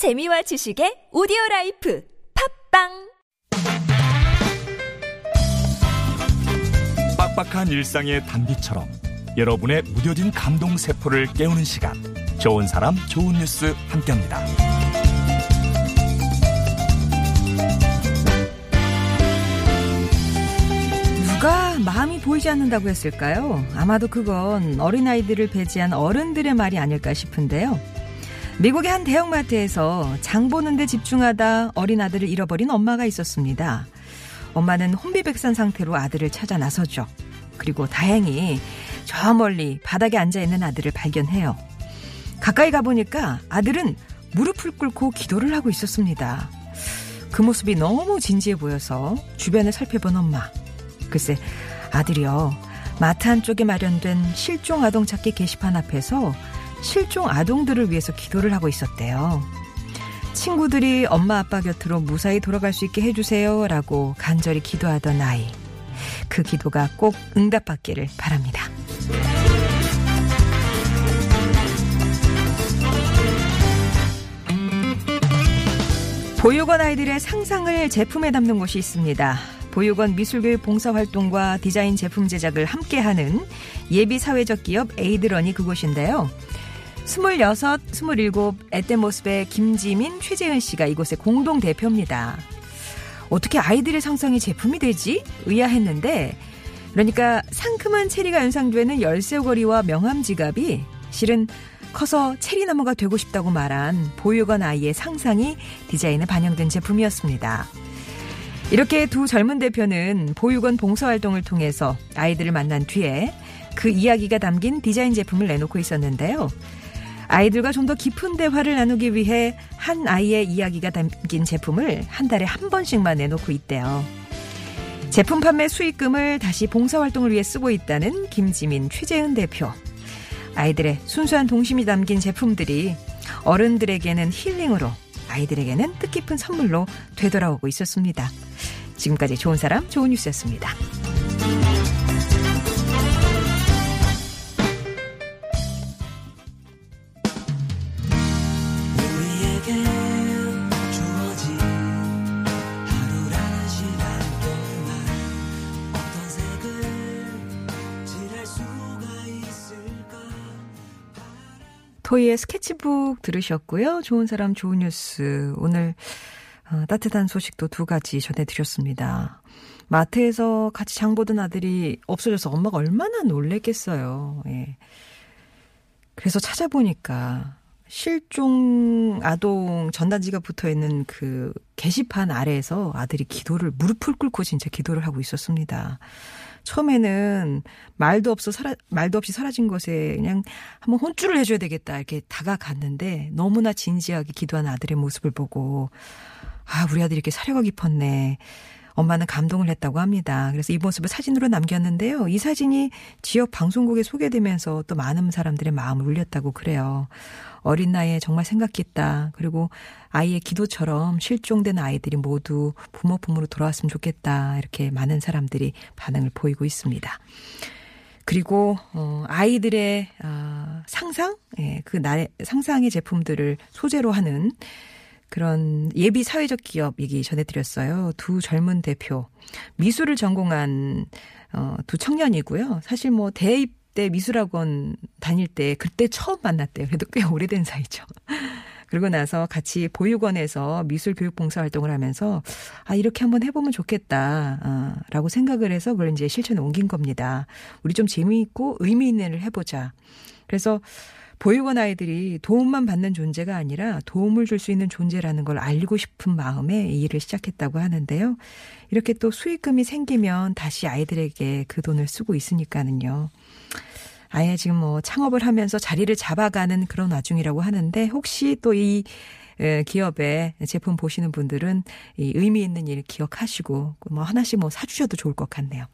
재미와 지식의 오디오 life 팟빵 빡빡한 일상의 단비처럼 여러분의 무뎌진 감동 세포를 깨우는 시간 좋은 사람 좋은 뉴스 함께합니다. 누가 마음이 보이지 않는다고 했을까요? 아마도 그건 어린아이들을 배제한 어른들의 말이 아닐까 싶은데요. 미국의 한 대형마트에서 장 보는데 집중하다 어린 아들을 잃어버린 엄마가 있었습니다. 엄마는 혼비백산 상태로 아들을 찾아 나서죠. 그리고 다행히 저 멀리 바닥에 앉아 있는 아들을 발견해요. 가까이 가보니까 아들은 무릎을 꿇고 기도를 하고 있었습니다. 그 모습이 너무 진지해 보여서 주변을 살펴본 엄마. 글쎄, 아들이요. 마트 한쪽에 마련된 실종 아동 찾기 게시판 앞에서 실종 아동들을 위해서 기도를 하고 있었대요. 친구들이 엄마 아빠 곁으로 무사히 돌아갈 수 있게 해주세요. 라고 간절히 기도하던 아이. 그 기도가 꼭 응답받기를 바랍니다. 보육원 아이들의 상상을 제품에 담는 곳이 있습니다. 보육원 미술교육 봉사활동과 디자인 제품 제작을 함께하는 예비 사회적 기업 에이드런이 그곳인데요. 26, 27 애때 모습의 김지민, 최재은 씨가 이곳의 공동 대표입니다. 어떻게 아이들의 상상이 제품이 되지? 의아했는데 그러니까 상큼한 체리가 연상되는 열쇠고리와 명함 지갑이 실은 커서 체리나무가 되고 싶다고 말한 보육원 아이의 상상이 디자인에 반영된 제품이었습니다. 이렇게 두 젊은 대표는 보육원 봉사활동을 통해서 아이들을 만난 뒤에 그 이야기가 담긴 디자인 제품을 내놓고 있었는데요. 아이들과 좀 더 깊은 대화를 나누기 위해 한 아이의 이야기가 담긴 제품을 한 달에 한 번씩만 내놓고 있대요. 제품 판매 수익금을 다시 봉사활동을 위해 쓰고 있다는 김지민, 최재은 대표. 아이들의 순수한 동심이 담긴 제품들이 어른들에게는 힐링으로 아이들에게는 뜻깊은 선물로 되돌아오고 있었습니다. 지금까지 좋은 사람, 좋은 뉴스였습니다. 토이의 스케치북 들으셨고요. 좋은 사람, 좋은 뉴스. 오늘 어, 따뜻한 소식도 두 가지 전해드렸습니다. 마트에서 같이 장 보던 아들이 없어져서 엄마가 얼마나 놀랬겠어요. 예. 그래서 찾아보니까 실종 아동 전단지가 붙어 있는 그 게시판 아래에서 아들이 기도를 무릎을 꿇고 진짜 기도를 하고 있었습니다. 처음에는 말도 없어 사라, 말도 없이 사라진 것에 그냥 한번 혼쭐을 해줘야 되겠다 이렇게 다가갔는데 너무나 진지하게 기도하는 아들의 모습을 보고 아 우리 아들이 이렇게 사려가 깊었네. 엄마는 감동을 했다고 합니다. 그래서 이 모습을 사진으로 남겼는데요. 이 사진이 지역 방송국에 소개되면서 또 많은 사람들의 마음을 울렸다고 그래요. 어린 나이에 정말 생각했다. 그리고 아이의 기도처럼 실종된 아이들이 모두 부모 품으로 돌아왔으면 좋겠다. 이렇게 많은 사람들이 반응을 보이고 있습니다. 그리고 어 아이들의 아 상상, 예, 그 나의 상상의 제품들을 소재로 하는 그런 예비 사회적 기업 얘기 전해드렸어요. 두 젊은 대표 미술을 전공한 어, 두 청년이고요. 사실 뭐 대입 때 미술학원 다닐 때 그때 처음 만났대요. 그래도 꽤 오래된 사이죠. 그러고 나서 같이 보육원에서 미술 교육 봉사 활동을 하면서 아 이렇게 한번 해보면 좋겠다라고 생각을 해서 그걸 이제 실천에 옮긴 겁니다. 우리 좀 재미있고 의미 있는 일을 해보자. 그래서 보육원 아이들이 도움만 받는 존재가 아니라 도움을 줄 수 있는 존재라는 걸 알고 싶은 마음에 이 일을 시작했다고 하는데요. 이렇게 또 수익금이 생기면 다시 아이들에게 그 돈을 쓰고 있으니까는요. 아예 지금 뭐 창업을 하면서 자리를 잡아가는 그런 와중이라고 하는데 혹시 또이 기업의 제품 보시는 분들은 이 의미 있는 일 기억하시고 뭐 하나씩 뭐 사주셔도 좋을 것 같네요.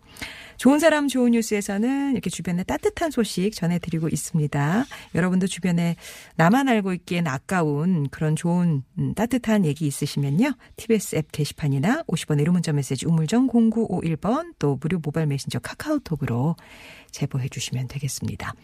좋은 사람 좋은 뉴스에서는 이렇게 주변에 따뜻한 소식 전해드리고 있습니다. 여러분도 주변에 나만 알고 있기엔 아까운 그런 좋은 음, 따뜻한 얘기 있으시면요. TBS 앱 게시판이나 50원 1호 문자 메시지 우물정 0951번 또 무료 모바일 메신저 카카오톡으로 제보해 주시면 되겠습니다.